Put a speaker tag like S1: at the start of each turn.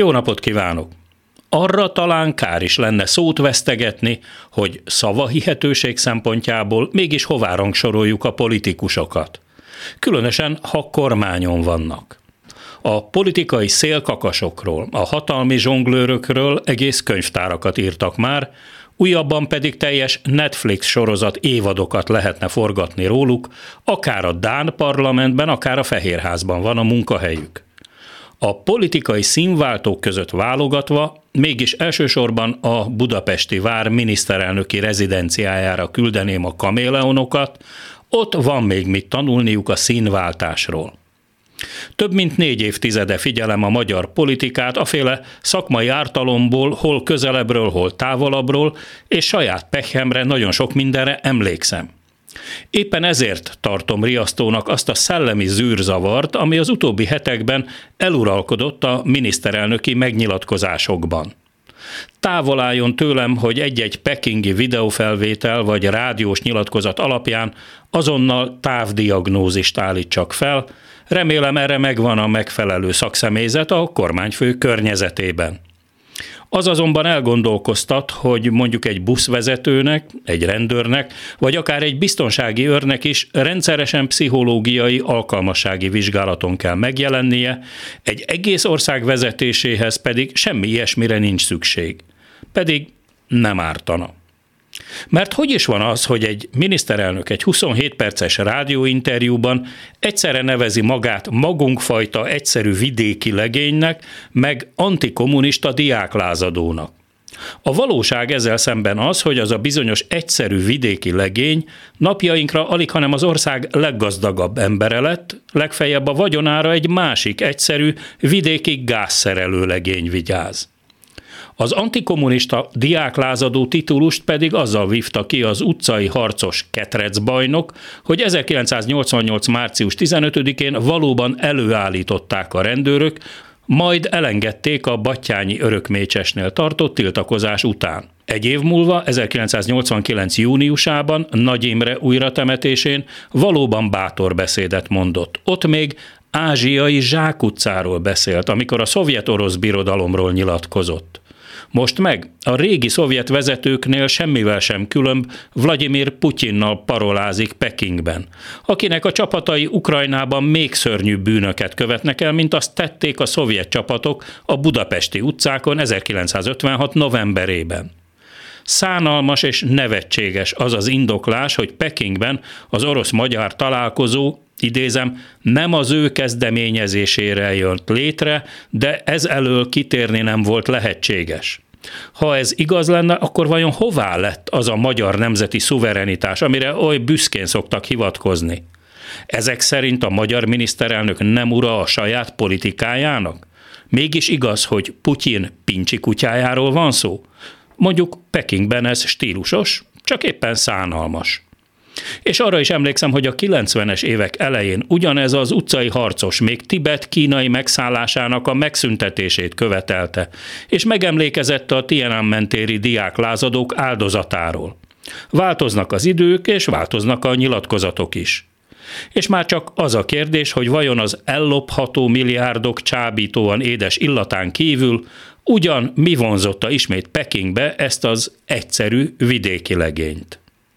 S1: Jó napot kívánok! Arra talán kár is lenne szót vesztegetni, hogy szavahihetőség szempontjából mégis hová rangsoroljuk a politikusokat. Különösen, ha kormányon vannak. A politikai szélkakasokról, a hatalmi zsonglőrökről egész könyvtárakat írtak már, újabban pedig teljes Netflix sorozat évadokat lehetne forgatni róluk, akár a Dán parlamentben, akár a Fehérházban van a munkahelyük. A politikai színváltók között válogatva mégis elsősorban a budapesti vár miniszterelnöki rezidenciájára küldeném a kaméleonokat, ott van még mit tanulniuk a színváltásról. Több mint négy évtizede figyelem a magyar politikát, aféle szakmai ártalomból, hol közelebbről, hol távolabbról, és saját pehemre nagyon sok mindenre emlékszem. Éppen ezért tartom riasztónak azt a szellemi zűrzavart, ami az utóbbi hetekben eluralkodott a miniszterelnöki megnyilatkozásokban. Távol álljon tőlem, hogy egy-egy pekingi videófelvétel vagy rádiós nyilatkozat alapján azonnal távdiagnózist állítsak fel, remélem erre megvan a megfelelő szakszemélyzet a kormányfő környezetében. Az azonban elgondolkoztat, hogy mondjuk egy buszvezetőnek, egy rendőrnek, vagy akár egy biztonsági őrnek is rendszeresen pszichológiai alkalmassági vizsgálaton kell megjelennie, egy egész ország vezetéséhez pedig semmi ilyesmire nincs szükség. Pedig nem ártana. Mert hogy is van az, hogy egy miniszterelnök egy 27 perces rádióinterjúban egyszerre nevezi magát magunkfajta egyszerű vidéki legénynek, meg antikommunista diáklázadónak? A valóság ezzel szemben az, hogy az a bizonyos egyszerű vidéki legény napjainkra alig, hanem az ország leggazdagabb embere lett, legfeljebb a vagyonára egy másik egyszerű vidéki gázszerelő legény vigyáz. Az antikommunista diáklázadó titulust pedig azzal vívta ki az utcai harcos ketrecbajnok, hogy 1988. március 15-én valóban előállították a rendőrök, majd elengedték a Battyányi örökmécsesnél tartott tiltakozás után. Egy év múlva, 1989. júniusában Nagy Imre újratemetésén valóban bátor beszédet mondott. Ott még ázsiai zsákutcáról beszélt, amikor a szovjet-orosz birodalomról nyilatkozott. Most meg a régi szovjet vezetőknél semmivel sem különb Vladimir Putyinnal parolázik Pekingben, akinek a csapatai Ukrajnában még szörnyűbb bűnöket követnek el, mint azt tették a szovjet csapatok a budapesti utcákon 1956. novemberében. Szánalmas és nevetséges az az indoklás, hogy Pekingben az orosz-magyar találkozó idézem, nem az ő kezdeményezésére jött létre, de ez elől kitérni nem volt lehetséges. Ha ez igaz lenne, akkor vajon hová lett az a magyar nemzeti szuverenitás, amire oly büszkén szoktak hivatkozni? Ezek szerint a magyar miniszterelnök nem ura a saját politikájának? Mégis igaz, hogy Putyin pincsi kutyájáról van szó? Mondjuk Pekingben ez stílusos, csak éppen szánalmas. És arra is emlékszem, hogy a 90-es évek elején ugyanez az utcai harcos még Tibet kínai megszállásának a megszüntetését követelte, és megemlékezett a Tiananmen-téri diáklázadók áldozatáról. Változnak az idők, és változnak a nyilatkozatok is. És már csak az a kérdés, hogy vajon az ellopható milliárdok csábítóan édes illatán kívül ugyan mi vonzotta ismét Pekingbe ezt az egyszerű vidéki legényt.